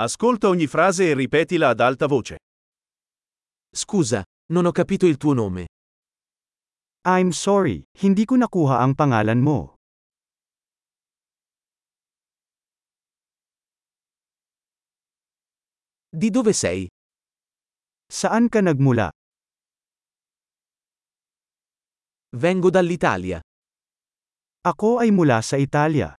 Ascolta ogni frase e ripetila ad alta voce. Scusa, non ho capito il tuo nome. I'm sorry, hindi ko nakuha ang pangalan mo. Di dove sei? Saan ka nagmula? Vengo dall'Italia. Ako ay mula sa Italia.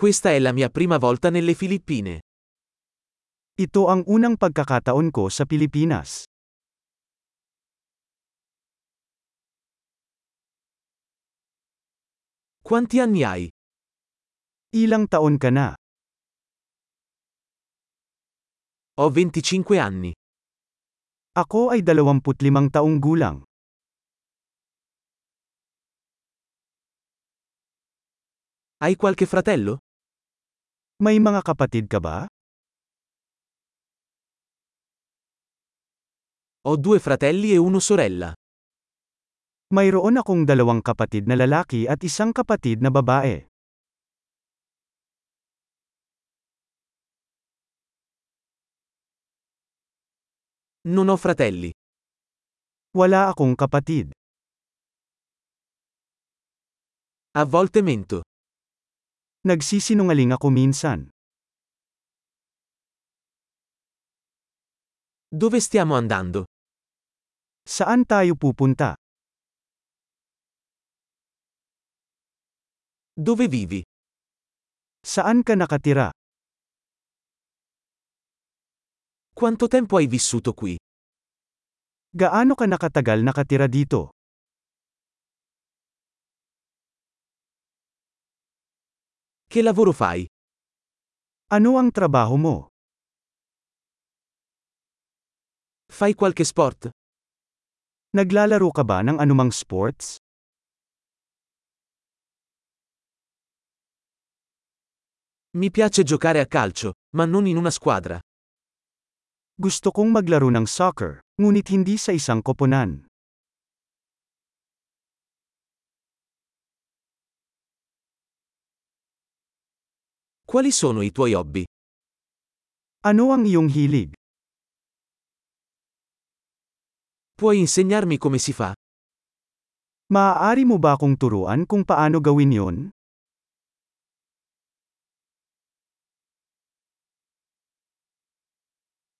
Questa è la mia prima volta nelle Filippine. Ito ang unang pagkakataon ko sa Pilipinas. Quanti anni hai? Ilang taon ka na? Ho 25 anni. Ako ay 25 taong gulang. Hai qualche fratello? May mga kapatid ka ba? Ho due fratelli e una sorella. Mayroon akong dalawang kapatid na lalaki at isang kapatid na babae. Non ho fratelli. Wala akong kapatid. A volte mento. Nagsisinungaling ako minsan. Dove stiamo andando? Saan tayo pupunta? Dove vivi? Saan ka nakatira? Quanto tempo hai vissuto qui? Gaano ka nakatagal nakatira dito? Che lavoro fai? Ano ang trabaho mo? Fai qualche sport? Naglalaro ka ba ng anumang sports? Mi piace giocare a calcio, ma non in una squadra. Gusto kong maglaro ng soccer, ngunit hindi sa isang koponan. Quali sono i tuoi hobby? Ano ang iyong hilig? Puoi insegnarmi come si fa? Maaari mo ba akong turuan kung paano gawin yon?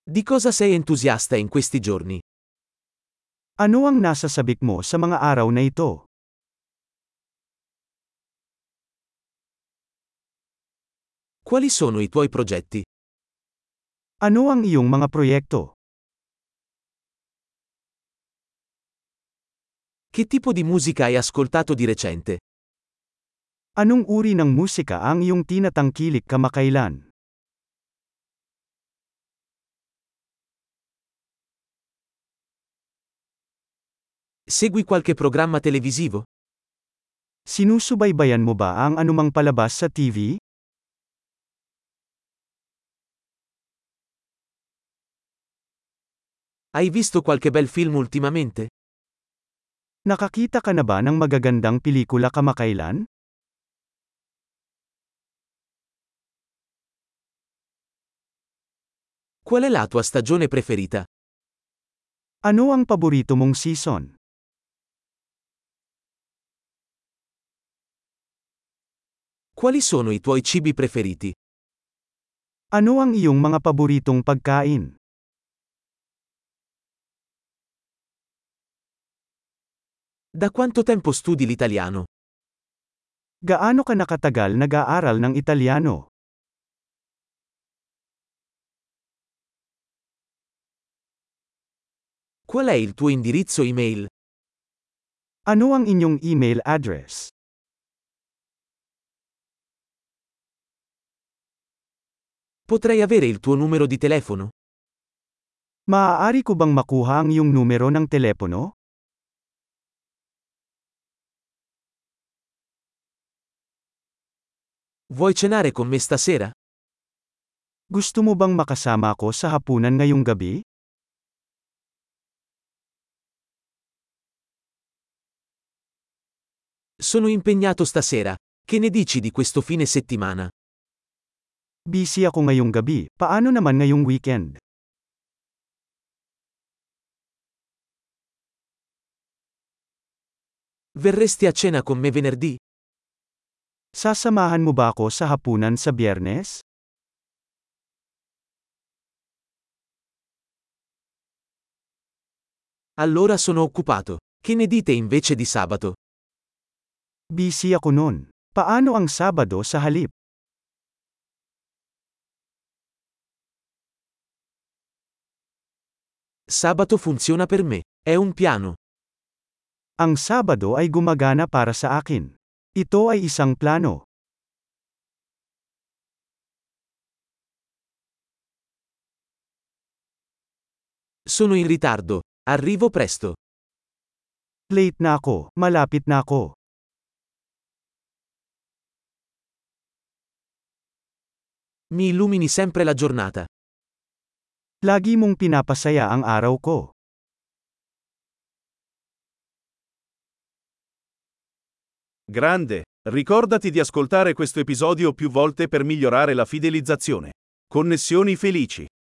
Di cosa sei entusiasta in questi giorni? Ano ang nasa sabik mo sa mga araw na ito? Quali sono i tuoi progetti? Ano ang iyong mga proyekto? Che tipo di musica hai ascoltato di recente? Anong uri ng musika ang iyong tinatangkilik kamakailan? Segui qualche programma televisivo? Sinusubaybayan mo ba ang anumang palabas sa TV? Hai visto qualche bel film ultimamente? Nakakita ka na ba ng magagandang pelikula kamakailan? Qual è la tua stagione preferita? Ano ang paborito mong season? Quali sono i tuoi cibi preferiti? Ano ang iyong mga paboritong pagkain? Da quanto tempo studi l'italiano? Gaano ka nakatagal nag-aaral ng Italiano? Qual è il tuo indirizzo email? Ano ang inyong email address? Potrei avere il tuo numero di telefono? Maaari ko bang makuha ang iyong numero ng telepono? Vuoi cenare con me stasera? Gusto mo bang makasama ako sa hapunan ngayong gabi? Sono impegnato stasera. Che ne dici di questo fine settimana? Busy ako ngayong gabi, paano naman ngayong weekend? Verresti a cena con me venerdì? Sasamahan mo ba ako sa hapunan sa biyernes? Allora sono occupato. Che ne dite invece di sabato? Busy ako nun. Paano ang Sabado sa halip? Sabato funziona per me. È un piano. Ang Sabado ay gumagana para sa akin. Ito ay isang plano. Sono in ritardo. Arrivo presto. Late na ako, malapit na ako. Mi illumini sempre la giornata. Lagi mong pinapasaya ang araw ko. Grande, ricordati di ascoltare questo episodio più volte per migliorare la fidelizzazione. Connessioni felici.